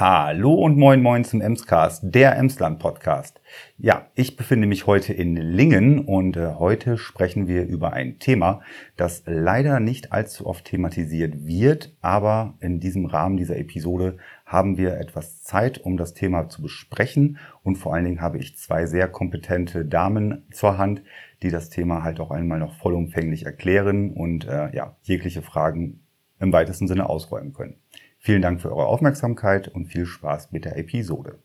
Hallo und moin moin zum Emscast, der Emsland Podcast. Ja, ich befinde mich heute in Lingen und äh, heute sprechen wir über ein Thema, das leider nicht allzu oft thematisiert wird, aber in diesem Rahmen dieser Episode haben wir etwas Zeit, um das Thema zu besprechen und vor allen Dingen habe ich zwei sehr kompetente Damen zur Hand, die das Thema halt auch einmal noch vollumfänglich erklären und äh, ja, jegliche Fragen im weitesten Sinne ausräumen können. Vielen Dank für eure Aufmerksamkeit und viel Spaß mit der Episode.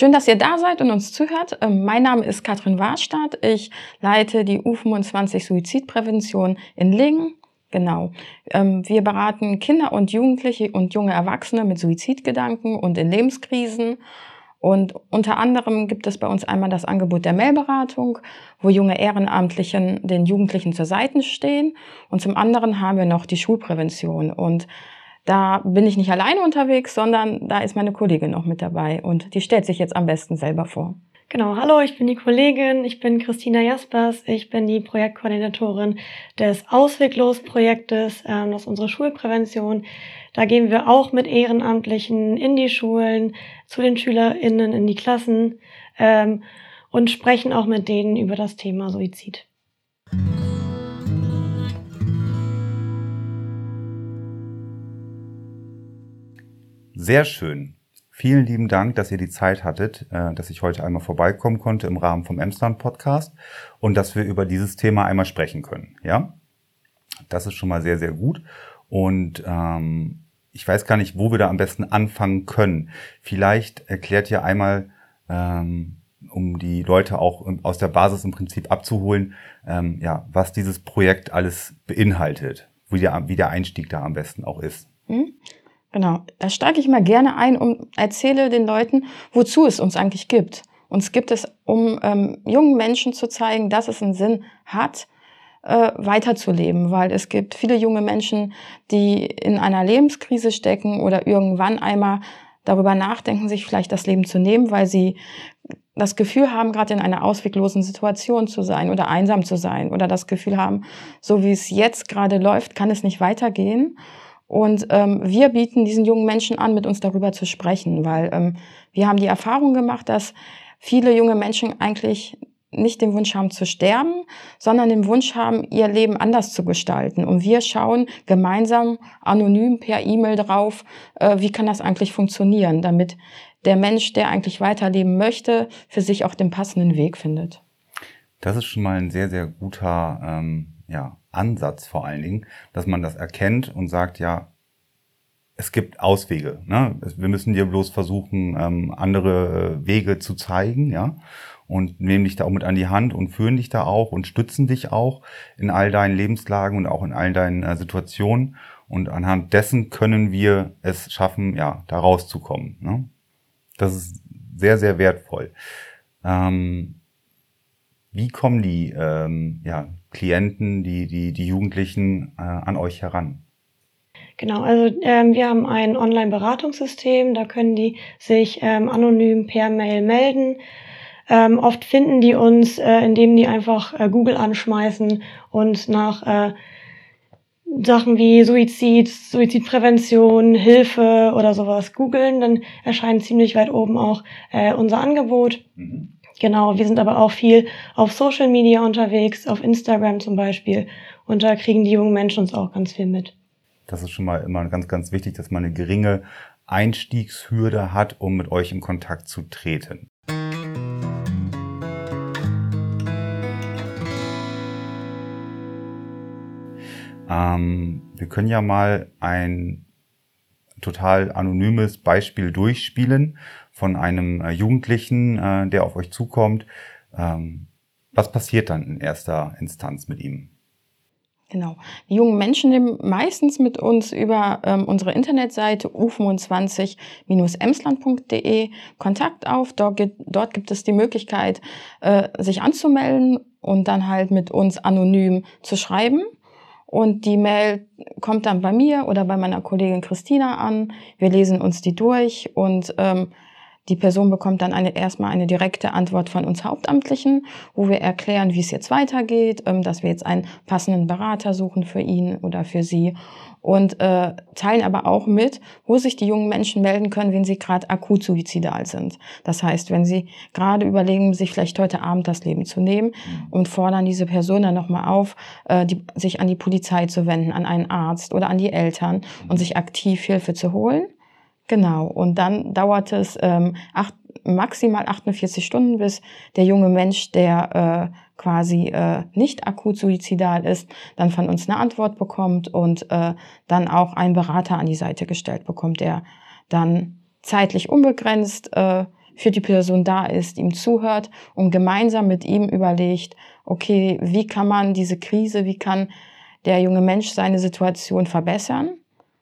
Schön, dass ihr da seid und uns zuhört. Ähm, mein Name ist Katrin Warstadt. Ich leite die U25 Suizidprävention in Lingen. Genau. Ähm, wir beraten Kinder und Jugendliche und junge Erwachsene mit Suizidgedanken und in Lebenskrisen. Und unter anderem gibt es bei uns einmal das Angebot der Mailberatung, wo junge Ehrenamtlichen den Jugendlichen zur Seite stehen. Und zum anderen haben wir noch die Schulprävention. Und da bin ich nicht alleine unterwegs, sondern da ist meine Kollegin noch mit dabei und die stellt sich jetzt am besten selber vor. Genau, hallo, ich bin die Kollegin, ich bin Christina Jaspers, ich bin die Projektkoordinatorin des Ausweglos-Projektes, ähm, das ist unsere Schulprävention. Da gehen wir auch mit Ehrenamtlichen in die Schulen, zu den SchülerInnen in die Klassen ähm, und sprechen auch mit denen über das Thema Suizid. Sehr schön. Vielen lieben Dank, dass ihr die Zeit hattet, äh, dass ich heute einmal vorbeikommen konnte im Rahmen vom Emsland Podcast und dass wir über dieses Thema einmal sprechen können. Ja, das ist schon mal sehr, sehr gut. Und ähm, ich weiß gar nicht, wo wir da am besten anfangen können. Vielleicht erklärt ihr einmal, ähm, um die Leute auch aus der Basis im Prinzip abzuholen, ähm, ja, was dieses Projekt alles beinhaltet, wie der, wie der Einstieg da am besten auch ist. Genau, da steige ich mal gerne ein und erzähle den Leuten, wozu es uns eigentlich gibt. Uns gibt es, um ähm, jungen Menschen zu zeigen, dass es einen Sinn hat, äh, weiterzuleben, weil es gibt viele junge Menschen, die in einer Lebenskrise stecken oder irgendwann einmal darüber nachdenken, sich vielleicht das Leben zu nehmen, weil sie das Gefühl haben, gerade in einer ausweglosen Situation zu sein oder einsam zu sein oder das Gefühl haben, so wie es jetzt gerade läuft, kann es nicht weitergehen. Und ähm, wir bieten diesen jungen Menschen an, mit uns darüber zu sprechen, weil ähm, wir haben die Erfahrung gemacht, dass viele junge Menschen eigentlich nicht den Wunsch haben zu sterben, sondern den Wunsch haben, ihr Leben anders zu gestalten. Und wir schauen gemeinsam anonym per E-Mail drauf, äh, wie kann das eigentlich funktionieren, damit der Mensch, der eigentlich weiterleben möchte, für sich auch den passenden Weg findet. Das ist schon mal ein sehr, sehr guter ähm, ja, Ansatz vor allen Dingen, dass man das erkennt und sagt, ja, es gibt Auswege. Ne? Wir müssen dir bloß versuchen, ähm, andere Wege zu zeigen, ja, und nehmen dich da auch mit an die Hand und führen dich da auch und stützen dich auch in all deinen Lebenslagen und auch in all deinen äh, Situationen. Und anhand dessen können wir es schaffen, ja, da rauszukommen. Ne? Das ist sehr, sehr wertvoll. Ähm, wie kommen die ähm, ja, Klienten, die, die, die Jugendlichen äh, an euch heran? Genau, also ähm, wir haben ein Online-Beratungssystem, da können die sich ähm, anonym per Mail melden. Ähm, oft finden die uns, äh, indem die einfach äh, Google anschmeißen und nach äh, Sachen wie Suizid, Suizidprävention, Hilfe oder sowas googeln, dann erscheint ziemlich weit oben auch äh, unser Angebot. Mhm. Genau, wir sind aber auch viel auf Social Media unterwegs, auf Instagram zum Beispiel. Und da kriegen die jungen Menschen uns auch ganz viel mit. Das ist schon mal immer ganz, ganz wichtig, dass man eine geringe Einstiegshürde hat, um mit euch in Kontakt zu treten. Ähm, wir können ja mal ein total anonymes Beispiel durchspielen von einem äh, Jugendlichen, äh, der auf euch zukommt. Ähm, was passiert dann in erster Instanz mit ihm? Genau. Die jungen Menschen nehmen meistens mit uns über ähm, unsere Internetseite u25-emsland.de Kontakt auf. Dort, dort, gibt es die Möglichkeit, äh, sich anzumelden und dann halt mit uns anonym zu schreiben. Und die Mail kommt dann bei mir oder bei meiner Kollegin Christina an. Wir lesen uns die durch und ähm, die Person bekommt dann eine, erstmal eine direkte Antwort von uns Hauptamtlichen, wo wir erklären, wie es jetzt weitergeht, ähm, dass wir jetzt einen passenden Berater suchen für ihn oder für sie und äh, teilen aber auch mit, wo sich die jungen Menschen melden können, wenn sie gerade akut suizidal sind. Das heißt, wenn sie gerade überlegen, sich vielleicht heute Abend das Leben zu nehmen mhm. und fordern diese Person dann nochmal auf, äh, die, sich an die Polizei zu wenden, an einen Arzt oder an die Eltern und sich aktiv Hilfe zu holen. Genau. Und dann dauert es ähm, acht, maximal 48 Stunden, bis der junge Mensch, der äh, quasi äh, nicht akut suizidal ist, dann von uns eine Antwort bekommt und äh, dann auch einen Berater an die Seite gestellt bekommt, der dann zeitlich unbegrenzt äh, für die Person da ist, ihm zuhört und gemeinsam mit ihm überlegt, okay, wie kann man diese Krise, wie kann der junge Mensch seine Situation verbessern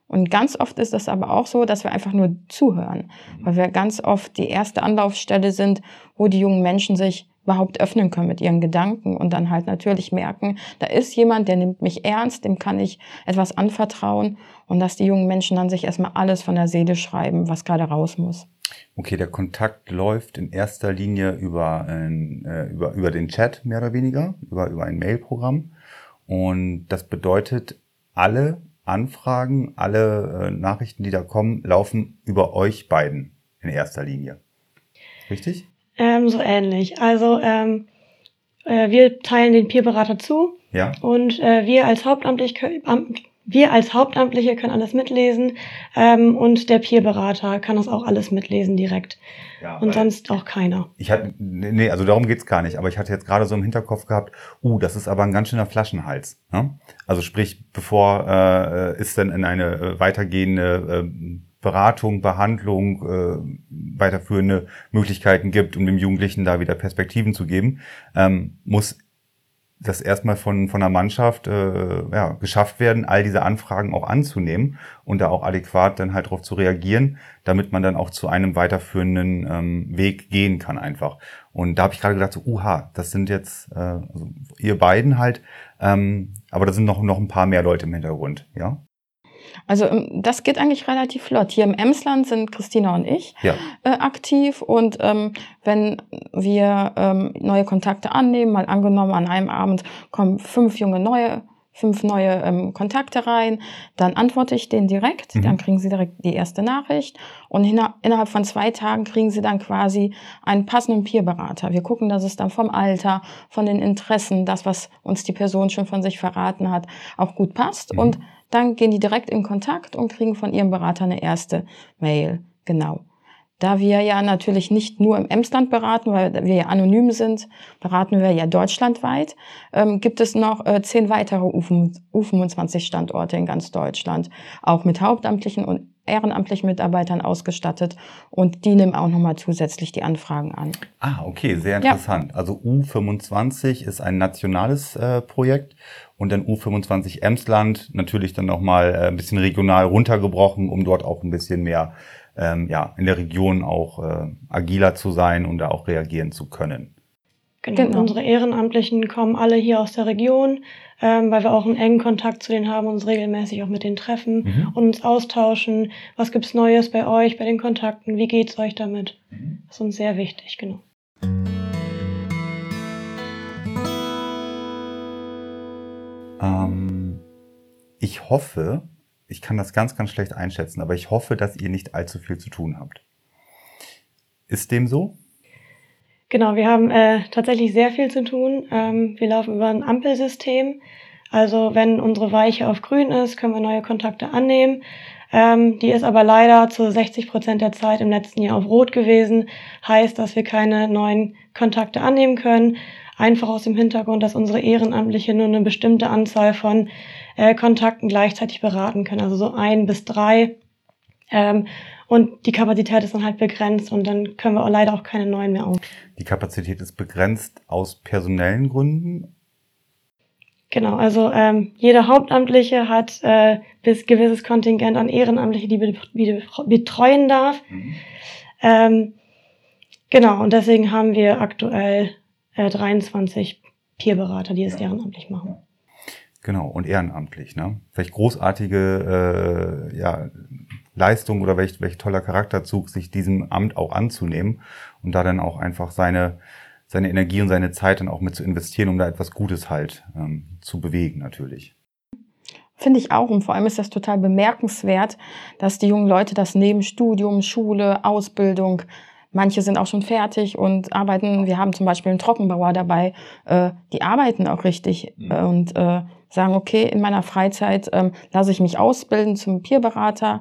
und ganz oft ist es aber auch so, dass wir einfach nur zuhören, weil wir ganz oft die erste Anlaufstelle sind, wo die jungen Menschen sich überhaupt öffnen können mit ihren Gedanken und dann halt natürlich merken, da ist jemand, der nimmt mich ernst, dem kann ich etwas anvertrauen und dass die jungen Menschen dann sich erstmal alles von der Seele schreiben, was gerade raus muss. Okay, der Kontakt läuft in erster Linie über, äh, über, über den Chat mehr oder weniger, über, über ein Mailprogramm. Und das bedeutet, alle Anfragen, alle äh, Nachrichten, die da kommen, laufen über euch beiden in erster Linie. Richtig? Ähm, so ähnlich. Also ähm, äh, wir teilen den Peerberater zu. Ja. Und äh, wir als Hauptamtlich wir als Hauptamtliche können alles mitlesen ähm, und der Peerberater kann das auch alles mitlesen direkt. Ja, und sonst auch keiner. Ich hatte, nee, also darum geht's gar nicht, aber ich hatte jetzt gerade so im Hinterkopf gehabt, uh, das ist aber ein ganz schöner Flaschenhals. Ne? Also sprich, bevor äh, es dann in eine äh, weitergehende äh, Beratung, Behandlung, äh, weiterführende Möglichkeiten gibt, um dem Jugendlichen da wieder Perspektiven zu geben, ähm, muss das erstmal von, von der Mannschaft äh, ja, geschafft werden, all diese Anfragen auch anzunehmen und da auch adäquat dann halt darauf zu reagieren, damit man dann auch zu einem weiterführenden ähm, Weg gehen kann einfach. Und da habe ich gerade gedacht, so, uha, das sind jetzt äh, also ihr beiden halt, ähm, aber da sind noch, noch ein paar mehr Leute im Hintergrund, ja? Also ähm, das geht eigentlich relativ flott. Hier im Emsland sind Christina und ich ja. äh, aktiv und ähm, wenn wir ähm, neue Kontakte annehmen, mal angenommen an einem Abend kommen fünf junge neue fünf neue ähm, Kontakte rein, dann antworte ich denen direkt, mhm. dann kriegen sie direkt die erste Nachricht und innerhalb von zwei Tagen kriegen sie dann quasi einen passenden Peerberater. Wir gucken, dass es dann vom Alter, von den Interessen, das, was uns die Person schon von sich verraten hat, auch gut passt mhm. und dann gehen die direkt in Kontakt und kriegen von ihrem Berater eine erste Mail. Genau. Da wir ja natürlich nicht nur im Emsland beraten, weil wir ja anonym sind, beraten wir ja deutschlandweit, ähm, gibt es noch äh, zehn weitere U25-Standorte in ganz Deutschland, auch mit hauptamtlichen und ehrenamtlichen Mitarbeitern ausgestattet und die nehmen auch nochmal zusätzlich die Anfragen an. Ah, okay, sehr interessant. Ja. Also U25 ist ein nationales äh, Projekt und dann U25 Emsland natürlich dann nochmal äh, ein bisschen regional runtergebrochen, um dort auch ein bisschen mehr ähm, ja, in der Region auch äh, agiler zu sein und da auch reagieren zu können. Genau. genau. Unsere Ehrenamtlichen kommen alle hier aus der Region, ähm, weil wir auch einen engen Kontakt zu denen haben, uns regelmäßig auch mit denen treffen mhm. und uns austauschen. Was gibt's Neues bei euch, bei den Kontakten? Wie geht's euch damit? Mhm. Das ist uns sehr wichtig, genau. Ähm, ich hoffe, ich kann das ganz, ganz schlecht einschätzen, aber ich hoffe, dass ihr nicht allzu viel zu tun habt. Ist dem so? Genau, wir haben äh, tatsächlich sehr viel zu tun. Ähm, wir laufen über ein Ampelsystem. Also wenn unsere Weiche auf grün ist, können wir neue Kontakte annehmen. Ähm, die ist aber leider zu 60 Prozent der Zeit im letzten Jahr auf rot gewesen. Heißt, dass wir keine neuen Kontakte annehmen können. Einfach aus dem Hintergrund, dass unsere Ehrenamtliche nur eine bestimmte Anzahl von äh, Kontakten gleichzeitig beraten können. Also so ein bis drei. Ähm, und die Kapazität ist dann halt begrenzt und dann können wir auch leider auch keine neuen mehr auf. Die Kapazität ist begrenzt aus personellen Gründen? Genau, also ähm, jeder Hauptamtliche hat äh, bis gewisses Kontingent an Ehrenamtliche, die be betreuen darf. Mhm. Ähm, genau, und deswegen haben wir aktuell äh, 23 Peerberater, die es ehrenamtlich machen. Genau, und ehrenamtlich. Ne? Vielleicht großartige äh, ja, Leistung oder welch, welch toller Charakterzug, sich diesem Amt auch anzunehmen und da dann auch einfach seine, seine Energie und seine Zeit dann auch mit zu investieren, um da etwas Gutes halt ähm, zu bewegen natürlich. Finde ich auch. Und vor allem ist das total bemerkenswert, dass die jungen Leute das neben Studium, Schule, Ausbildung, manche sind auch schon fertig und arbeiten. Wir haben zum Beispiel einen Trockenbauer dabei, äh, die arbeiten auch richtig mhm. und äh, sagen, okay, in meiner Freizeit ähm, lasse ich mich ausbilden zum Peerberater,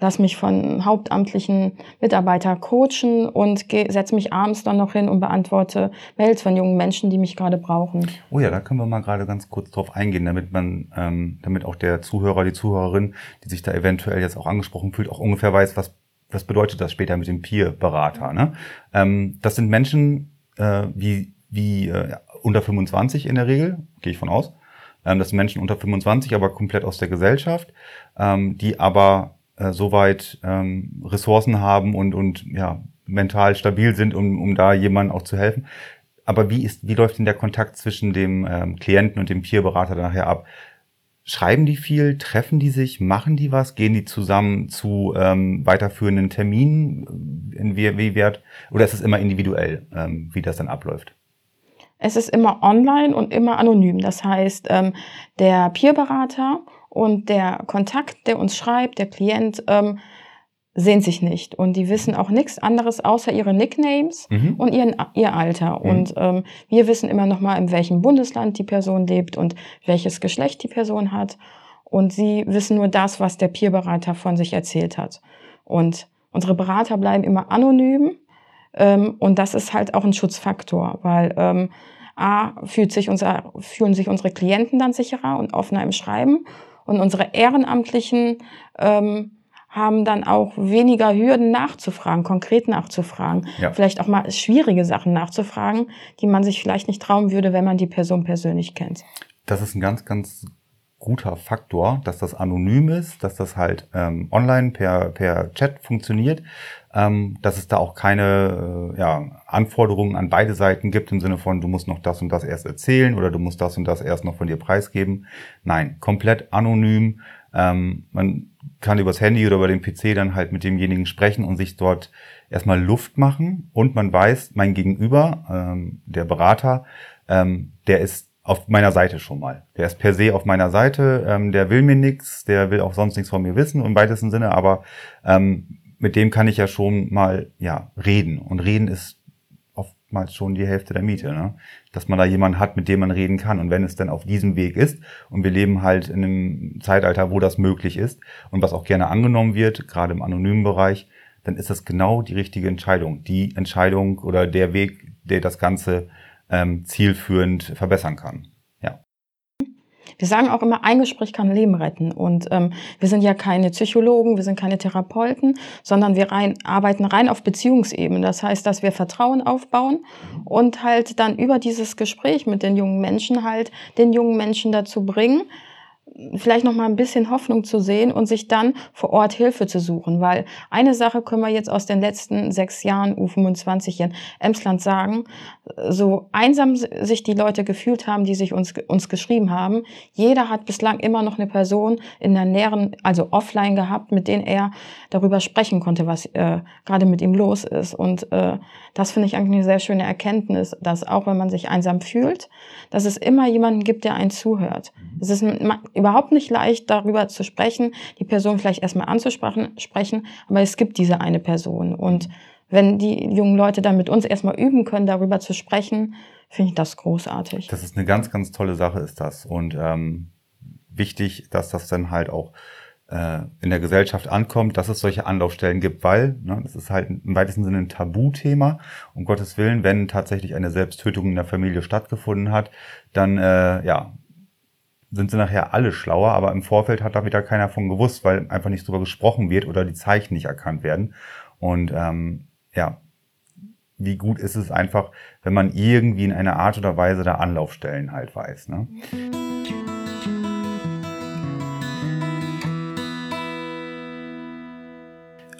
lasse mich von hauptamtlichen Mitarbeiter coachen und setze mich abends dann noch hin und beantworte Mails von jungen Menschen, die mich gerade brauchen. Oh ja, da können wir mal gerade ganz kurz drauf eingehen, damit man, ähm, damit auch der Zuhörer, die Zuhörerin, die sich da eventuell jetzt auch angesprochen fühlt, auch ungefähr weiß, was was bedeutet das später mit dem Peer-Berater. Ne? Ähm, das sind Menschen äh, wie, wie äh, unter 25 in der Regel, gehe ich von aus, ähm, das sind Menschen unter 25, aber komplett aus der Gesellschaft, ähm, die aber äh, soweit ähm, Ressourcen haben und, und ja, mental stabil sind, um, um da jemandem auch zu helfen. Aber wie, ist, wie läuft denn der Kontakt zwischen dem ähm, Klienten und dem Peerberater nachher ab? Schreiben die viel? Treffen die sich? Machen die was? Gehen die zusammen zu ähm, weiterführenden Terminen? In wie, wie wert? Oder ist es immer individuell, ähm, wie das dann abläuft? Es ist immer online und immer anonym. Das heißt, ähm, der Peerberater und der Kontakt, der uns schreibt, der Klient, ähm, sehen sich nicht. Und die wissen auch nichts anderes außer ihre Nicknames mhm. und ihren, ihr Alter. Mhm. Und ähm, wir wissen immer noch mal, in welchem Bundesland die Person lebt und welches Geschlecht die Person hat. Und sie wissen nur das, was der Peerberater von sich erzählt hat. Und unsere Berater bleiben immer anonym ähm, und das ist halt auch ein Schutzfaktor, weil ähm, A, fühlt sich unser, fühlen sich unsere Klienten dann sicherer und offener im Schreiben und unsere Ehrenamtlichen ähm, haben dann auch weniger Hürden nachzufragen, konkret nachzufragen. Ja. Vielleicht auch mal schwierige Sachen nachzufragen, die man sich vielleicht nicht trauen würde, wenn man die Person persönlich kennt. Das ist ein ganz, ganz guter Faktor, dass das anonym ist, dass das halt ähm, online per, per Chat funktioniert, ähm, dass es da auch keine äh, ja, Anforderungen an beide Seiten gibt im Sinne von, du musst noch das und das erst erzählen oder du musst das und das erst noch von dir preisgeben. Nein, komplett anonym. Ähm, man kann übers Handy oder über den PC dann halt mit demjenigen sprechen und sich dort erstmal Luft machen und man weiß, mein Gegenüber, ähm, der Berater, ähm, der ist auf meiner Seite schon mal. Der ist per se auf meiner Seite, ähm, der will mir nichts, der will auch sonst nichts von mir wissen im weitesten Sinne, aber ähm, mit dem kann ich ja schon mal ja reden. Und reden ist oftmals schon die Hälfte der Miete, ne? Dass man da jemanden hat, mit dem man reden kann. Und wenn es dann auf diesem Weg ist, und wir leben halt in einem Zeitalter, wo das möglich ist und was auch gerne angenommen wird, gerade im anonymen Bereich, dann ist das genau die richtige Entscheidung. Die Entscheidung oder der Weg, der das Ganze ähm, zielführend verbessern kann. Wir sagen auch immer, ein Gespräch kann Leben retten. Und ähm, wir sind ja keine Psychologen, wir sind keine Therapeuten, sondern wir rein, arbeiten rein auf Beziehungsebene. Das heißt, dass wir Vertrauen aufbauen und halt dann über dieses Gespräch mit den jungen Menschen halt den jungen Menschen dazu bringen, vielleicht noch mal ein bisschen Hoffnung zu sehen und sich dann vor Ort Hilfe zu suchen, weil eine Sache können wir jetzt aus den letzten sechs Jahren U25 in Emsland sagen, so einsam sich die Leute gefühlt haben, die sich uns uns geschrieben haben. Jeder hat bislang immer noch eine Person in der näheren, also offline gehabt, mit denen er darüber sprechen konnte, was äh, gerade mit ihm los ist. Und äh, das finde ich eigentlich eine sehr schöne Erkenntnis, dass auch wenn man sich einsam fühlt, dass es immer jemanden gibt, der einen zuhört. Es ist überhaupt nicht leicht, darüber zu sprechen, die Person vielleicht erstmal anzusprechen, sprechen, aber es gibt diese eine Person. Und wenn die jungen Leute dann mit uns erstmal üben können, darüber zu sprechen, finde ich das großartig. Das ist eine ganz, ganz tolle Sache, ist das. Und ähm, wichtig, dass das dann halt auch äh, in der Gesellschaft ankommt, dass es solche Anlaufstellen gibt, weil ne, das ist halt im weitesten Sinne ein Tabuthema. Um Gottes Willen, wenn tatsächlich eine Selbsttötung in der Familie stattgefunden hat, dann äh, ja sind sie nachher alle schlauer, aber im Vorfeld hat da wieder keiner von gewusst, weil einfach nicht drüber gesprochen wird oder die Zeichen nicht erkannt werden. Und ähm, ja, wie gut ist es einfach, wenn man irgendwie in einer Art oder Weise da Anlaufstellen halt weiß. Ne?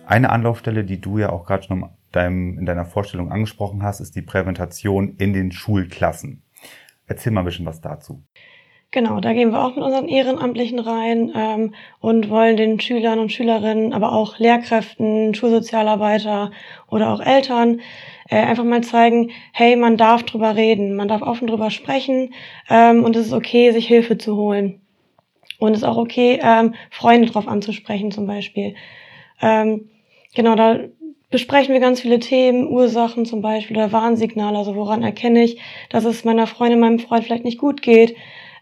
Eine Anlaufstelle, die du ja auch gerade schon in deiner Vorstellung angesprochen hast, ist die Präventation in den Schulklassen. Erzähl mal ein bisschen was dazu. Genau, da gehen wir auch mit unseren Ehrenamtlichen rein ähm, und wollen den Schülern und Schülerinnen, aber auch Lehrkräften, Schulsozialarbeiter oder auch Eltern äh, einfach mal zeigen, hey, man darf drüber reden, man darf offen drüber sprechen ähm, und es ist okay, sich Hilfe zu holen. Und es ist auch okay, ähm, Freunde drauf anzusprechen zum Beispiel. Ähm, genau, da besprechen wir ganz viele Themen, Ursachen zum Beispiel oder Warnsignale, also woran erkenne ich, dass es meiner Freundin, meinem Freund vielleicht nicht gut geht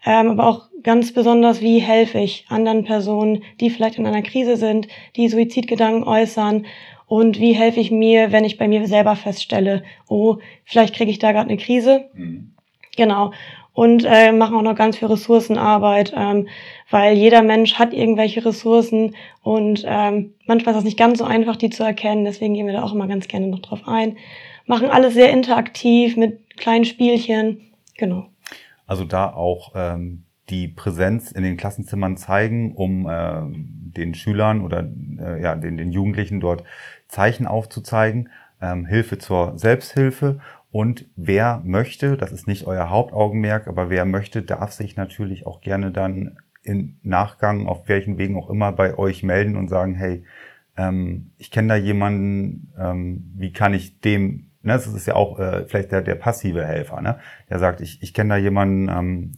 ähm, aber auch ganz besonders, wie helfe ich anderen Personen, die vielleicht in einer Krise sind, die Suizidgedanken äußern und wie helfe ich mir, wenn ich bei mir selber feststelle, oh, vielleicht kriege ich da gerade eine Krise. Mhm. Genau. Und äh, machen auch noch ganz viel Ressourcenarbeit, ähm, weil jeder Mensch hat irgendwelche Ressourcen und ähm, manchmal ist das nicht ganz so einfach, die zu erkennen. Deswegen gehen wir da auch immer ganz gerne noch drauf ein. Machen alles sehr interaktiv mit kleinen Spielchen. Genau. Also da auch ähm, die Präsenz in den Klassenzimmern zeigen, um äh, den Schülern oder äh, ja, den, den Jugendlichen dort Zeichen aufzuzeigen, ähm, Hilfe zur Selbsthilfe. Und wer möchte, das ist nicht euer Hauptaugenmerk, aber wer möchte, darf sich natürlich auch gerne dann im Nachgang, auf welchen Wegen auch immer, bei euch melden und sagen, hey, ähm, ich kenne da jemanden, ähm, wie kann ich dem Ne, das ist ja auch äh, vielleicht der, der passive Helfer, ne? der sagt, ich, ich kenne da jemanden, ähm,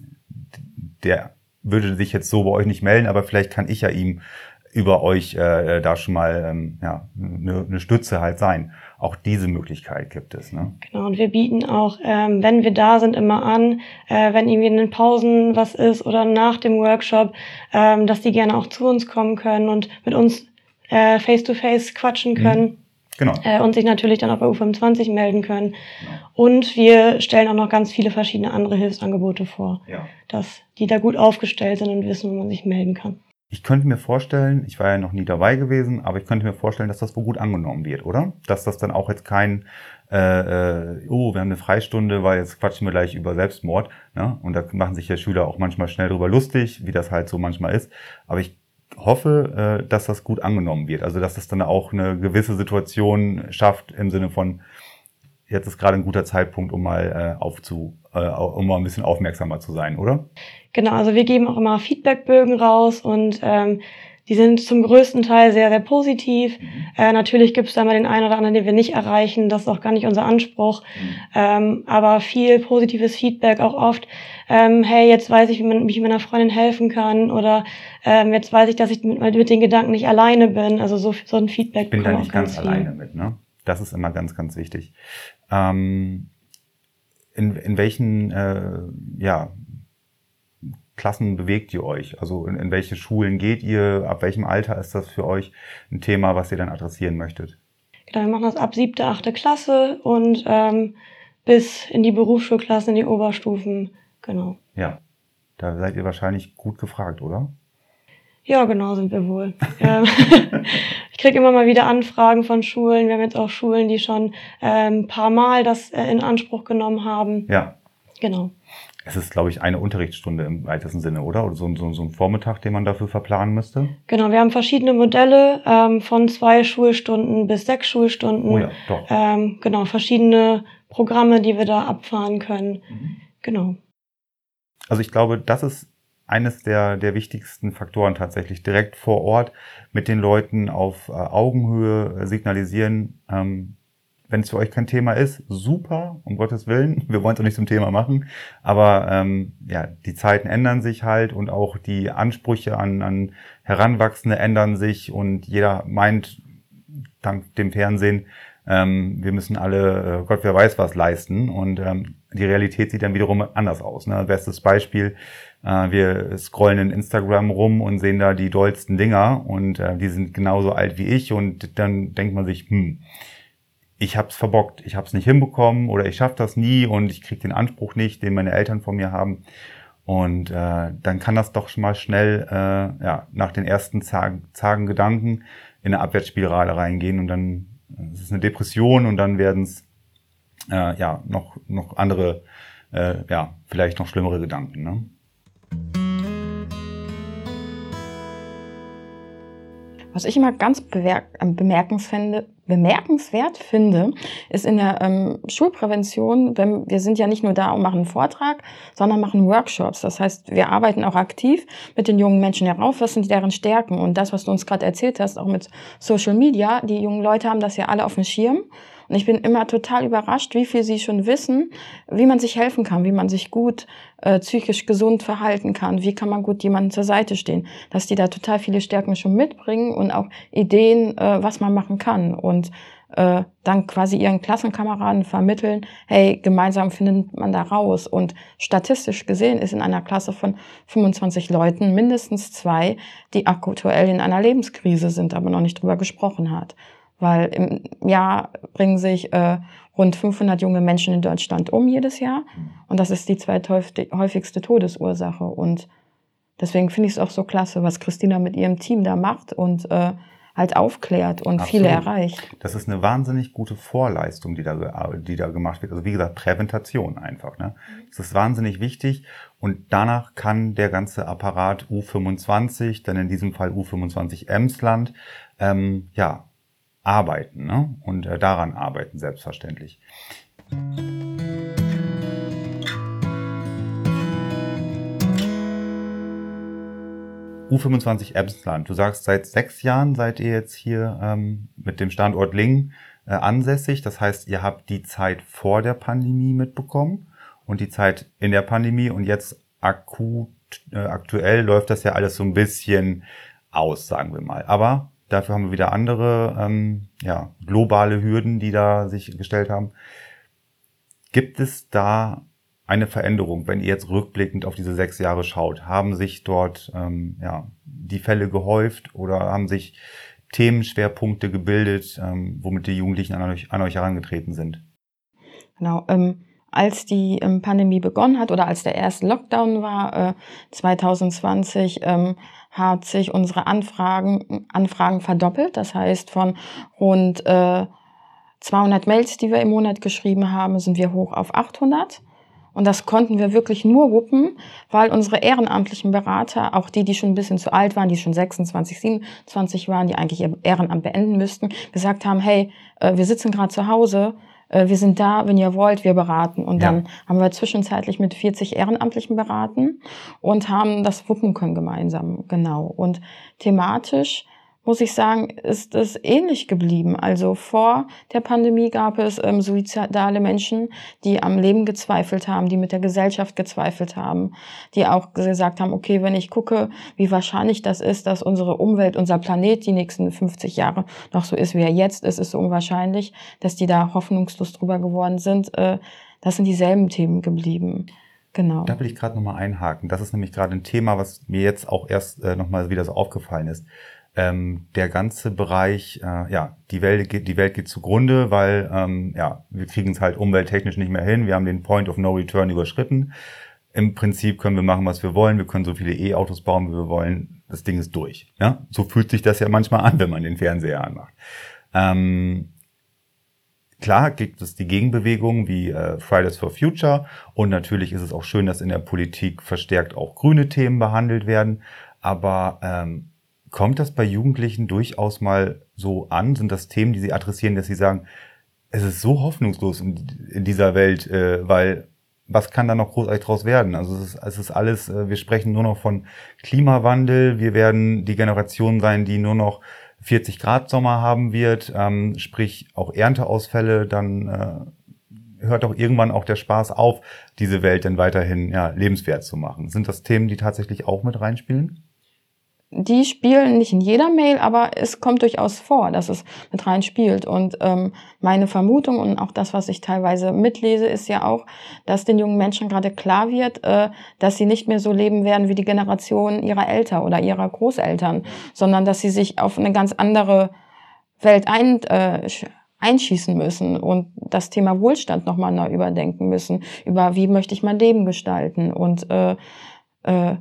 der würde sich jetzt so bei euch nicht melden, aber vielleicht kann ich ja ihm über euch äh, da schon mal ähm, ja, eine, eine Stütze halt sein. Auch diese Möglichkeit gibt es. Ne? Genau, und wir bieten auch, ähm, wenn wir da sind, immer an, äh, wenn irgendwie in den Pausen was ist oder nach dem Workshop, ähm, dass die gerne auch zu uns kommen können und mit uns äh, face-to-face -face quatschen können. Mhm. Genau. Äh, und sich natürlich dann auch bei U25 melden können. Genau. Und wir stellen auch noch ganz viele verschiedene andere Hilfsangebote vor, ja. dass die da gut aufgestellt sind und wissen, wo man sich melden kann. Ich könnte mir vorstellen, ich war ja noch nie dabei gewesen, aber ich könnte mir vorstellen, dass das wohl gut angenommen wird, oder? Dass das dann auch jetzt kein, äh, äh, oh, wir haben eine Freistunde, weil jetzt quatschen wir gleich über Selbstmord. Ne? Und da machen sich ja Schüler auch manchmal schnell drüber lustig, wie das halt so manchmal ist. Aber ich hoffe, äh, dass das gut angenommen wird. Also dass das dann auch eine gewisse Situation schafft im Sinne von, jetzt ist gerade ein guter Zeitpunkt, um mal äh, aufzu, äh, um mal ein bisschen aufmerksamer zu sein, oder? Genau, also wir geben auch immer Feedbackbögen raus und ähm, die sind zum größten Teil sehr, sehr positiv. Mhm. Äh, natürlich gibt es da mal den einen oder anderen, den wir nicht erreichen. Das ist auch gar nicht unser Anspruch. Mhm. Ähm, aber viel positives Feedback, auch oft, ähm, hey, jetzt weiß ich, wie, man, wie ich meiner Freundin helfen kann. Oder ähm, jetzt weiß ich, dass ich mit, mit, den Gedanken nicht alleine bin. Also so, so ein Feedback. Ich bin da nicht ganz, ganz alleine mit, ne? Das ist immer ganz, ganz wichtig. Ähm, in, in welchen äh, ja, Klassen bewegt ihr euch? Also in, in welche Schulen geht ihr? Ab welchem Alter ist das für euch ein Thema, was ihr dann adressieren möchtet? Genau, wir machen das ab siebte, achte Klasse und ähm, bis in die Berufsschulklassen, in die Oberstufen. Genau. Ja, da seid ihr wahrscheinlich gut gefragt, oder? Ja, genau sind wir wohl. Ähm, ich kriege immer mal wieder Anfragen von Schulen. Wir haben jetzt auch Schulen, die schon ein ähm, paar Mal das äh, in Anspruch genommen haben. Ja. Genau es ist, glaube ich, eine Unterrichtsstunde im weitesten Sinne, oder? Oder so, so, so ein Vormittag, den man dafür verplanen müsste? Genau, wir haben verschiedene Modelle ähm, von zwei Schulstunden bis sechs Schulstunden. Oh ja, doch. Ähm, genau, verschiedene Programme, die wir da abfahren können. Mhm. Genau. Also ich glaube, das ist eines der, der wichtigsten Faktoren tatsächlich direkt vor Ort mit den Leuten auf äh, Augenhöhe signalisieren, ähm, wenn es für euch kein Thema ist, super, um Gottes Willen. Wir wollen es auch nicht zum Thema machen. Aber ähm, ja, die Zeiten ändern sich halt und auch die Ansprüche an, an Heranwachsende ändern sich und jeder meint, dank dem Fernsehen, ähm, wir müssen alle, äh, Gott wer weiß was leisten. Und ähm, die Realität sieht dann wiederum anders aus. Ne? Bestes Beispiel, äh, wir scrollen in Instagram rum und sehen da die dollsten Dinger und äh, die sind genauso alt wie ich und dann denkt man sich, hm, ich habe es verbockt, ich habe es nicht hinbekommen oder ich schaffe das nie und ich kriege den Anspruch nicht, den meine Eltern von mir haben. Und äh, dann kann das doch schon mal schnell äh, ja, nach den ersten zagen, zagen Gedanken in eine Abwärtsspirale reingehen und dann äh, ist es eine Depression und dann werden es äh, ja noch noch andere äh, ja vielleicht noch schlimmere Gedanken. Ne? Was ich immer ganz bemerkenswert bemerkenswert finde, ist in der ähm, Schulprävention, wenn, wir sind ja nicht nur da und machen einen Vortrag, sondern machen Workshops. Das heißt, wir arbeiten auch aktiv mit den jungen Menschen herauf, was sind deren Stärken. Und das, was du uns gerade erzählt hast, auch mit Social Media, die jungen Leute haben das ja alle auf dem Schirm. Und ich bin immer total überrascht, wie viel sie schon wissen, wie man sich helfen kann, wie man sich gut äh, psychisch gesund verhalten kann, wie kann man gut jemandem zur Seite stehen, dass die da total viele Stärken schon mitbringen und auch Ideen, äh, was man machen kann und äh, dann quasi ihren Klassenkameraden vermitteln, hey, gemeinsam findet man da raus. Und statistisch gesehen ist in einer Klasse von 25 Leuten mindestens zwei, die aktuell in einer Lebenskrise sind, aber noch nicht drüber gesprochen hat weil im Jahr bringen sich äh, rund 500 junge Menschen in Deutschland um jedes Jahr und das ist die zweithäufigste Todesursache und deswegen finde ich es auch so klasse, was Christina mit ihrem Team da macht und äh, halt aufklärt und Absolut. viele erreicht. Das ist eine wahnsinnig gute Vorleistung, die da, die da gemacht wird. Also wie gesagt, Präventation einfach. Ne? Das ist wahnsinnig wichtig und danach kann der ganze Apparat U25, dann in diesem Fall U25 Emsland, ähm, ja, arbeiten ne? und äh, daran arbeiten selbstverständlich. U25 Emsland, du sagst, seit sechs Jahren seid ihr jetzt hier ähm, mit dem Standort Lingen äh, ansässig. Das heißt, ihr habt die Zeit vor der Pandemie mitbekommen und die Zeit in der Pandemie und jetzt akut, äh, aktuell läuft das ja alles so ein bisschen aus, sagen wir mal. Aber Dafür haben wir wieder andere ähm, ja, globale Hürden, die da sich gestellt haben. Gibt es da eine Veränderung, wenn ihr jetzt rückblickend auf diese sechs Jahre schaut? Haben sich dort ähm, ja, die Fälle gehäuft oder haben sich Themenschwerpunkte gebildet, ähm, womit die Jugendlichen an euch, an euch herangetreten sind? Genau. Ähm, als die ähm, Pandemie begonnen hat oder als der erste Lockdown war, äh, 2020, ähm, hat sich unsere Anfragen, Anfragen verdoppelt. Das heißt, von rund äh, 200 Mails, die wir im Monat geschrieben haben, sind wir hoch auf 800. Und das konnten wir wirklich nur wuppen, weil unsere ehrenamtlichen Berater, auch die, die schon ein bisschen zu alt waren, die schon 26, 27 waren, die eigentlich ihr Ehrenamt beenden müssten, gesagt haben, hey, äh, wir sitzen gerade zu Hause, wir sind da, wenn ihr wollt, wir beraten. Und ja. dann haben wir zwischenzeitlich mit 40 Ehrenamtlichen beraten und haben das wuppen können gemeinsam, genau. Und thematisch muss ich sagen, ist es ähnlich geblieben. Also vor der Pandemie gab es ähm, suizidale Menschen, die am Leben gezweifelt haben, die mit der Gesellschaft gezweifelt haben, die auch gesagt haben, okay, wenn ich gucke, wie wahrscheinlich das ist, dass unsere Umwelt, unser Planet die nächsten 50 Jahre noch so ist, wie er jetzt ist, ist so unwahrscheinlich, dass die da hoffnungslos drüber geworden sind. Äh, das sind dieselben Themen geblieben. Genau. Da will ich gerade nochmal einhaken. Das ist nämlich gerade ein Thema, was mir jetzt auch erst äh, nochmal wieder so aufgefallen ist ähm, der ganze Bereich, äh, ja, die Welt geht, die Welt geht zugrunde, weil ähm, ja, wir kriegen es halt umwelttechnisch nicht mehr hin. Wir haben den Point of No Return überschritten. Im Prinzip können wir machen, was wir wollen. Wir können so viele E-Autos bauen, wie wir wollen. Das Ding ist durch. Ja? So fühlt sich das ja manchmal an, wenn man den Fernseher anmacht. Ähm, Klar gibt es die Gegenbewegungen wie äh, Fridays for Future und natürlich ist es auch schön, dass in der Politik verstärkt auch grüne Themen behandelt werden. Aber ähm, Kommt das bei Jugendlichen durchaus mal so an? Sind das Themen, die sie adressieren, dass sie sagen, es ist so hoffnungslos in, in dieser Welt, äh, weil was kann da noch großartig draus werden? Also es ist, es ist alles, äh, wir sprechen nur noch von Klimawandel, wir werden die Generation sein, die nur noch 40 Grad Sommer haben wird, ähm, sprich auch Ernteausfälle, dann äh, hört auch irgendwann auch der Spaß auf, diese Welt dann weiterhin ja, lebenswert zu machen. Sind das Themen, die tatsächlich auch mit reinspielen? Die spielen nicht in jeder Mail, aber es kommt durchaus vor, dass es mit rein spielt. Und ähm, meine Vermutung und auch das, was ich teilweise mitlese, ist ja auch, dass den jungen Menschen gerade klar wird, äh, dass sie nicht mehr so leben werden wie die Generation ihrer Eltern oder ihrer Großeltern, sondern dass sie sich auf eine ganz andere Welt ein, äh, einschießen müssen und das Thema Wohlstand nochmal neu überdenken müssen, über wie möchte ich mein Leben gestalten und äh, äh,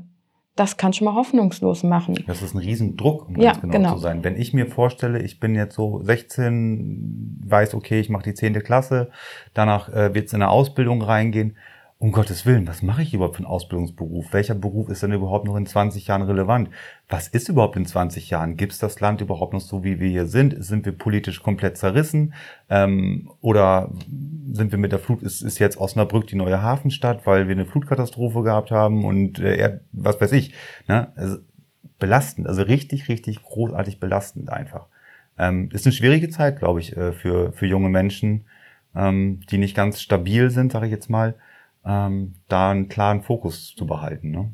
das kann schon mal hoffnungslos machen. Das ist ein Riesendruck, um ja, ganz genau, genau, zu sein. Wenn ich mir vorstelle, ich bin jetzt so 16, weiß, okay, ich mache die zehnte Klasse, danach äh, wird es in eine Ausbildung reingehen um Gottes Willen, was mache ich überhaupt für einen Ausbildungsberuf? Welcher Beruf ist denn überhaupt noch in 20 Jahren relevant? Was ist überhaupt in 20 Jahren? Gibt es das Land überhaupt noch so, wie wir hier sind? Sind wir politisch komplett zerrissen? Ähm, oder sind wir mit der Flut, ist, ist jetzt Osnabrück die neue Hafenstadt, weil wir eine Flutkatastrophe gehabt haben und äh, was weiß ich. Ne? Also belastend, also richtig, richtig großartig belastend einfach. Ähm, ist eine schwierige Zeit, glaube ich, äh, für, für junge Menschen, ähm, die nicht ganz stabil sind, sage ich jetzt mal ähm, da einen klaren Fokus zu behalten. Ne?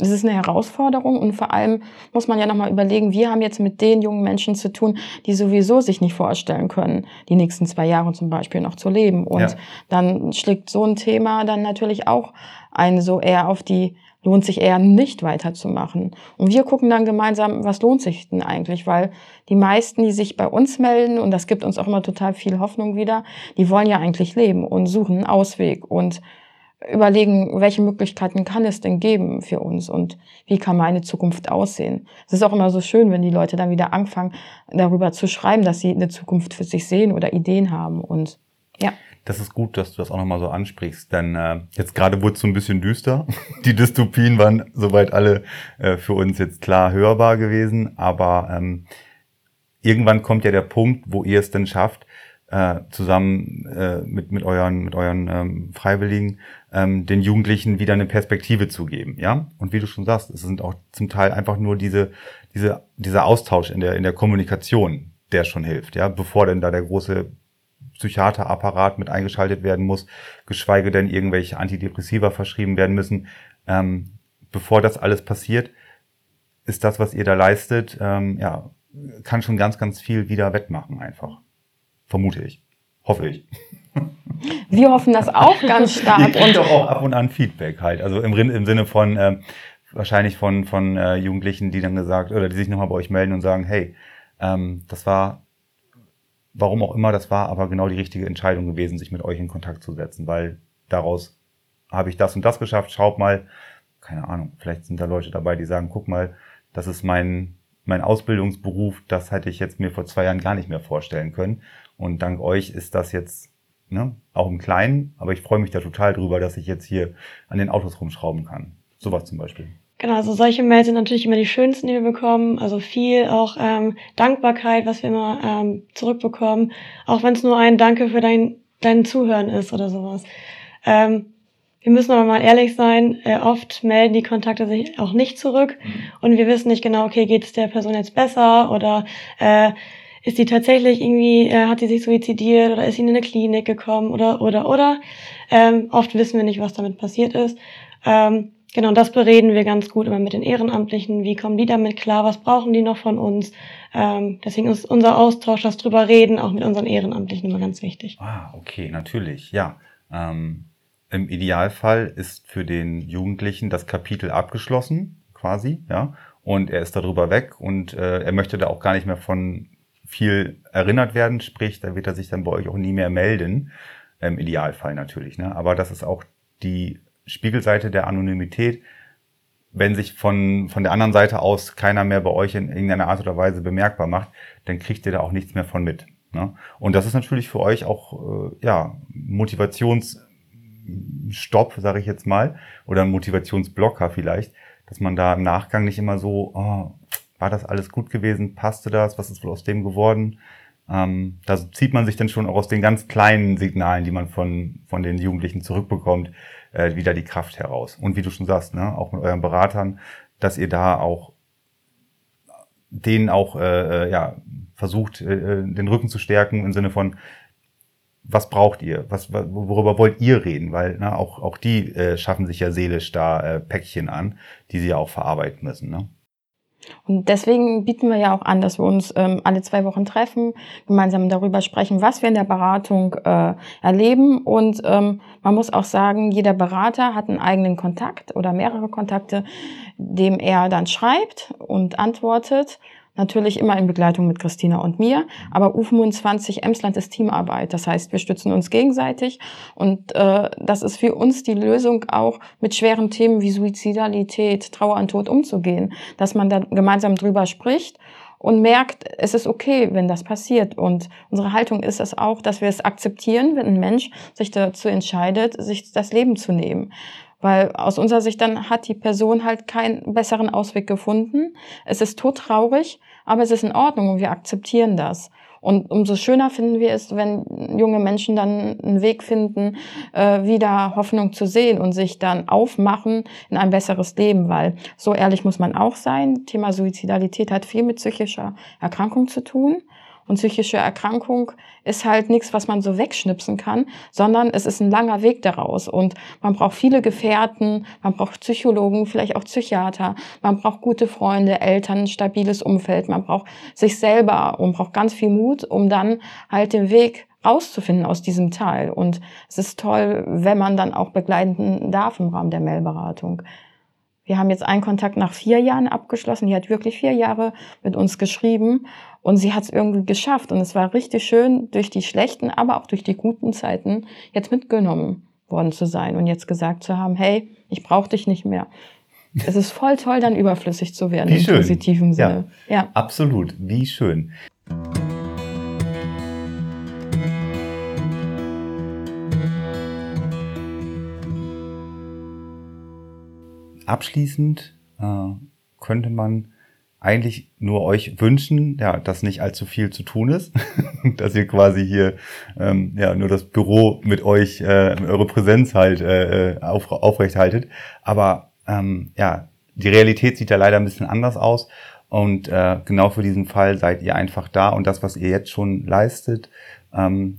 Es ist eine Herausforderung und vor allem muss man ja nochmal überlegen, wir haben jetzt mit den jungen Menschen zu tun, die sowieso sich nicht vorstellen können, die nächsten zwei Jahre zum Beispiel noch zu leben. Und ja. dann schlägt so ein Thema dann natürlich auch einen so eher auf die lohnt sich eher nicht weiterzumachen. Und wir gucken dann gemeinsam, was lohnt sich denn eigentlich, weil die meisten, die sich bei uns melden, und das gibt uns auch immer total viel Hoffnung wieder, die wollen ja eigentlich leben und suchen einen Ausweg und überlegen, welche Möglichkeiten kann es denn geben für uns und wie kann meine Zukunft aussehen. Es ist auch immer so schön, wenn die Leute dann wieder anfangen, darüber zu schreiben, dass sie eine Zukunft für sich sehen oder Ideen haben und ja. Das ist gut, dass du das auch nochmal so ansprichst, denn äh, jetzt gerade wurde es so ein bisschen düster. Die Dystopien waren soweit alle äh, für uns jetzt klar hörbar gewesen, aber ähm, irgendwann kommt ja der Punkt, wo ihr es denn schafft, äh, zusammen äh, mit, mit euren, mit euren ähm, Freiwilligen ähm, den Jugendlichen wieder eine Perspektive zu geben, ja. Und wie du schon sagst, es sind auch zum Teil einfach nur diese, diese, dieser Austausch in der, in der Kommunikation, der schon hilft, ja, bevor denn da der große Psychiaterapparat mit eingeschaltet werden muss, geschweige denn irgendwelche Antidepressiva verschrieben werden müssen. Ähm, bevor das alles passiert, ist das, was ihr da leistet, ähm, ja, kann schon ganz, ganz viel wieder wettmachen einfach. Vermute ich. Hoffe ich. Wir hoffen das auch ganz stark. und doch auch ab und an Feedback halt. Also im, im Sinne von äh, wahrscheinlich von, von äh, Jugendlichen, die dann gesagt, oder die sich nochmal bei euch melden und sagen, hey, ähm, das war, warum auch immer das war, aber genau die richtige Entscheidung gewesen, sich mit euch in Kontakt zu setzen, weil daraus habe ich das und das geschafft, schaut mal, keine Ahnung, vielleicht sind da Leute dabei, die sagen, guck mal, das ist mein, mein Ausbildungsberuf, das hätte ich jetzt mir vor zwei Jahren gar nicht mehr vorstellen können. Und dank euch ist das jetzt ne, auch im Kleinen, aber ich freue mich da total drüber, dass ich jetzt hier an den Autos rumschrauben kann. Sowas zum Beispiel. Genau, also solche Mails sind natürlich immer die schönsten, die wir bekommen. Also viel auch ähm, Dankbarkeit, was wir immer ähm, zurückbekommen. Auch wenn es nur ein Danke für dein, dein Zuhören ist oder sowas. Ähm, wir müssen aber mal ehrlich sein, äh, oft melden die Kontakte sich auch nicht zurück mhm. und wir wissen nicht genau, okay, geht es der Person jetzt besser oder äh, ist die tatsächlich irgendwie, äh, hat die sich suizidiert oder ist sie in eine Klinik gekommen oder, oder, oder. Ähm, oft wissen wir nicht, was damit passiert ist. Ähm, genau, das bereden wir ganz gut immer mit den Ehrenamtlichen. Wie kommen die damit klar? Was brauchen die noch von uns? Ähm, deswegen ist unser Austausch, das drüber reden, auch mit unseren Ehrenamtlichen immer ganz wichtig. Ah, okay, natürlich, ja. Ähm, Im Idealfall ist für den Jugendlichen das Kapitel abgeschlossen, quasi, ja. Und er ist darüber weg und äh, er möchte da auch gar nicht mehr von viel erinnert werden, sprich, da wird er sich dann bei euch auch nie mehr melden. Im Idealfall natürlich. Ne? Aber das ist auch die Spiegelseite der Anonymität. Wenn sich von, von der anderen Seite aus keiner mehr bei euch in irgendeiner Art oder Weise bemerkbar macht, dann kriegt ihr da auch nichts mehr von mit. Ne? Und das ist natürlich für euch auch äh, ja, Motivationsstopp, sage ich jetzt mal, oder ein Motivationsblocker vielleicht, dass man da im Nachgang nicht immer so, oh, war das alles gut gewesen? Passte das? Was ist wohl aus dem geworden? Ähm, da zieht man sich dann schon auch aus den ganz kleinen Signalen, die man von, von den Jugendlichen zurückbekommt, äh, wieder die Kraft heraus. Und wie du schon sagst, ne, auch mit euren Beratern, dass ihr da auch denen auch äh, äh ja, versucht, äh, äh, den Rücken zu stärken im Sinne von, was braucht ihr? Was, worüber wollt ihr reden? Weil ne, auch, auch die äh, schaffen sich ja seelisch da äh, Päckchen an, die sie ja auch verarbeiten müssen. Ne? Und deswegen bieten wir ja auch an, dass wir uns ähm, alle zwei Wochen treffen, gemeinsam darüber sprechen, was wir in der Beratung äh, erleben. Und ähm, man muss auch sagen, jeder Berater hat einen eigenen Kontakt oder mehrere Kontakte, dem er dann schreibt und antwortet. Natürlich immer in Begleitung mit Christina und mir. Aber U25 Emsland ist Teamarbeit. Das heißt, wir stützen uns gegenseitig. Und äh, das ist für uns die Lösung auch mit schweren Themen wie Suizidalität, Trauer und Tod umzugehen. Dass man da gemeinsam drüber spricht und merkt, es ist okay, wenn das passiert. Und unsere Haltung ist es auch, dass wir es akzeptieren, wenn ein Mensch sich dazu entscheidet, sich das Leben zu nehmen. Weil aus unserer Sicht dann hat die Person halt keinen besseren Ausweg gefunden. Es ist todtraurig, aber es ist in Ordnung und wir akzeptieren das. Und umso schöner finden wir es, wenn junge Menschen dann einen Weg finden, äh, wieder Hoffnung zu sehen und sich dann aufmachen in ein besseres Leben, weil so ehrlich muss man auch sein. Thema Suizidalität hat viel mit psychischer Erkrankung zu tun. Und psychische Erkrankung ist halt nichts, was man so wegschnipsen kann, sondern es ist ein langer Weg daraus. Und man braucht viele Gefährten, man braucht Psychologen, vielleicht auch Psychiater, man braucht gute Freunde, Eltern, ein stabiles Umfeld, man braucht sich selber und braucht ganz viel Mut, um dann halt den Weg rauszufinden aus diesem Teil. Und es ist toll, wenn man dann auch begleiten darf im Rahmen der Mailberatung. Wir haben jetzt einen Kontakt nach vier Jahren abgeschlossen. Die hat wirklich vier Jahre mit uns geschrieben und sie hat es irgendwie geschafft. Und es war richtig schön, durch die schlechten, aber auch durch die guten Zeiten jetzt mitgenommen worden zu sein und jetzt gesagt zu haben, hey, ich brauche dich nicht mehr. Es ist voll toll, dann überflüssig zu werden Wie im schön. positiven Sinne. Ja, ja. absolut. Wie schön. Abschließend äh, könnte man eigentlich nur euch wünschen, ja, dass nicht allzu viel zu tun ist, dass ihr quasi hier ähm, ja nur das Büro mit euch, äh, eure Präsenz halt äh, äh auf, aufrechthaltet. Aber ähm, ja, die Realität sieht ja leider ein bisschen anders aus. Und äh, genau für diesen Fall seid ihr einfach da und das, was ihr jetzt schon leistet, ähm,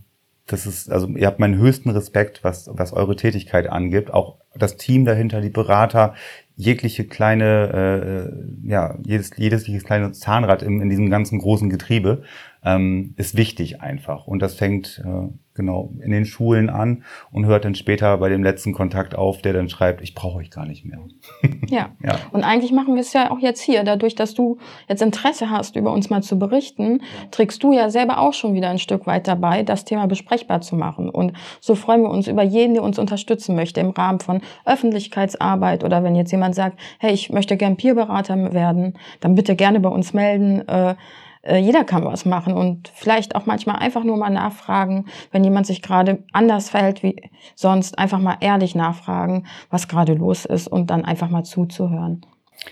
das ist, also ihr habt meinen höchsten Respekt, was, was eure Tätigkeit angibt. Auch das Team dahinter, die Berater, jegliche kleine, äh, ja, jedes, jedes, jedes kleine Zahnrad in, in diesem ganzen großen Getriebe ähm, ist wichtig einfach. Und das fängt äh, genau in den Schulen an und hört dann später bei dem letzten Kontakt auf, der dann schreibt, ich brauche euch gar nicht mehr. Ja. ja. Und eigentlich machen wir es ja auch jetzt hier. Dadurch, dass du jetzt Interesse hast, über uns mal zu berichten, trägst du ja selber auch schon wieder ein Stück weit dabei, das Thema besprechbar zu machen. Und so freuen wir uns über jeden, der uns unterstützen möchte im Rahmen von Öffentlichkeitsarbeit oder wenn jetzt jemand sagt, hey, ich möchte gern Peerberater werden, dann bitte gerne bei uns melden. Äh, äh, jeder kann was machen und vielleicht auch manchmal einfach nur mal nachfragen, wenn jemand sich gerade anders verhält wie sonst, einfach mal ehrlich nachfragen, was gerade los ist und dann einfach mal zuzuhören.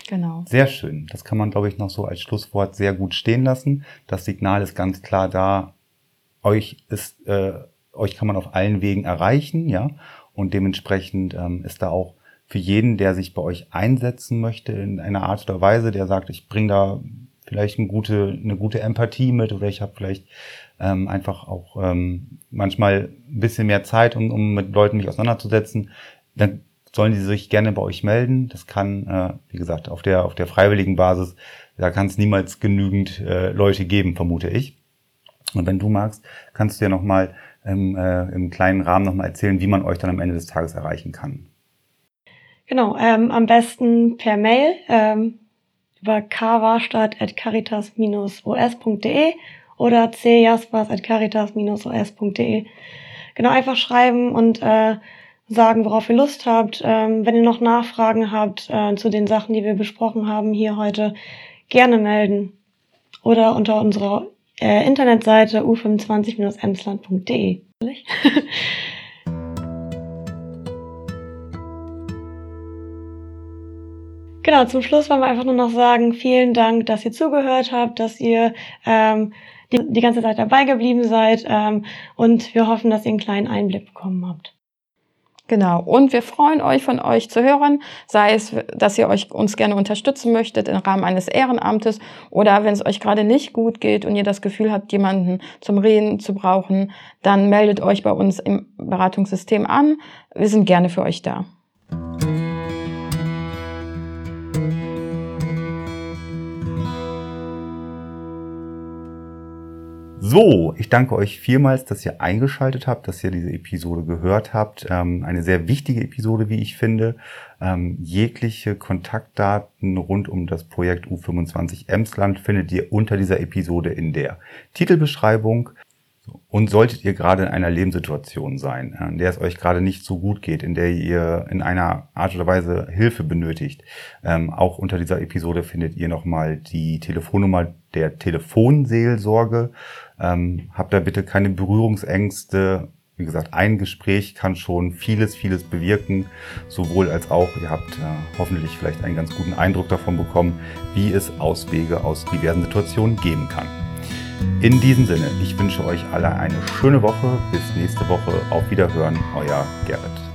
Genau. Sehr schön. Das kann man, glaube ich, noch so als Schlusswort sehr gut stehen lassen. Das Signal ist ganz klar da. Euch ist, äh, euch kann man auf allen Wegen erreichen, ja. Und dementsprechend ähm, ist da auch für jeden, der sich bei euch einsetzen möchte in einer Art oder Weise, der sagt, ich bringe da vielleicht eine gute, eine gute Empathie mit oder ich habe vielleicht ähm, einfach auch ähm, manchmal ein bisschen mehr Zeit, um, um mit Leuten mich auseinanderzusetzen, dann sollen die sich gerne bei euch melden. Das kann, äh, wie gesagt, auf der, auf der freiwilligen Basis, da kann es niemals genügend äh, Leute geben, vermute ich. Und wenn du magst, kannst du ja nochmal im, äh, im kleinen Rahmen nochmal erzählen, wie man euch dann am Ende des Tages erreichen kann. Genau, ähm, am besten per Mail. Ähm über kwarstadt.caritas-os.de oder cjaspers.caritas-os.de. Genau, einfach schreiben und äh, sagen, worauf ihr Lust habt. Ähm, wenn ihr noch Nachfragen habt äh, zu den Sachen, die wir besprochen haben hier heute, gerne melden. Oder unter unserer äh, Internetseite u25-emsland.de. Genau, zum Schluss wollen wir einfach nur noch sagen, vielen Dank, dass ihr zugehört habt, dass ihr ähm, die, die ganze Zeit dabei geblieben seid ähm, und wir hoffen, dass ihr einen kleinen Einblick bekommen habt. Genau. Und wir freuen euch, von euch zu hören, sei es, dass ihr euch uns gerne unterstützen möchtet im Rahmen eines Ehrenamtes oder wenn es euch gerade nicht gut geht und ihr das Gefühl habt, jemanden zum Reden zu brauchen, dann meldet euch bei uns im Beratungssystem an. Wir sind gerne für euch da. So, ich danke euch vielmals, dass ihr eingeschaltet habt, dass ihr diese Episode gehört habt. Ähm, eine sehr wichtige Episode, wie ich finde. Ähm, jegliche Kontaktdaten rund um das Projekt U25 Emsland findet ihr unter dieser Episode in der Titelbeschreibung. Und solltet ihr gerade in einer Lebenssituation sein, äh, in der es euch gerade nicht so gut geht, in der ihr in einer Art oder Weise Hilfe benötigt, ähm, auch unter dieser Episode findet ihr nochmal die Telefonnummer der Telefonseelsorge. Ähm, habt da bitte keine Berührungsängste. Wie gesagt, ein Gespräch kann schon vieles, vieles bewirken, sowohl als auch, ihr habt äh, hoffentlich vielleicht einen ganz guten Eindruck davon bekommen, wie es Auswege aus diversen Situationen geben kann. In diesem Sinne, ich wünsche euch alle eine schöne Woche. Bis nächste Woche. Auf Wiederhören, euer Gerrit.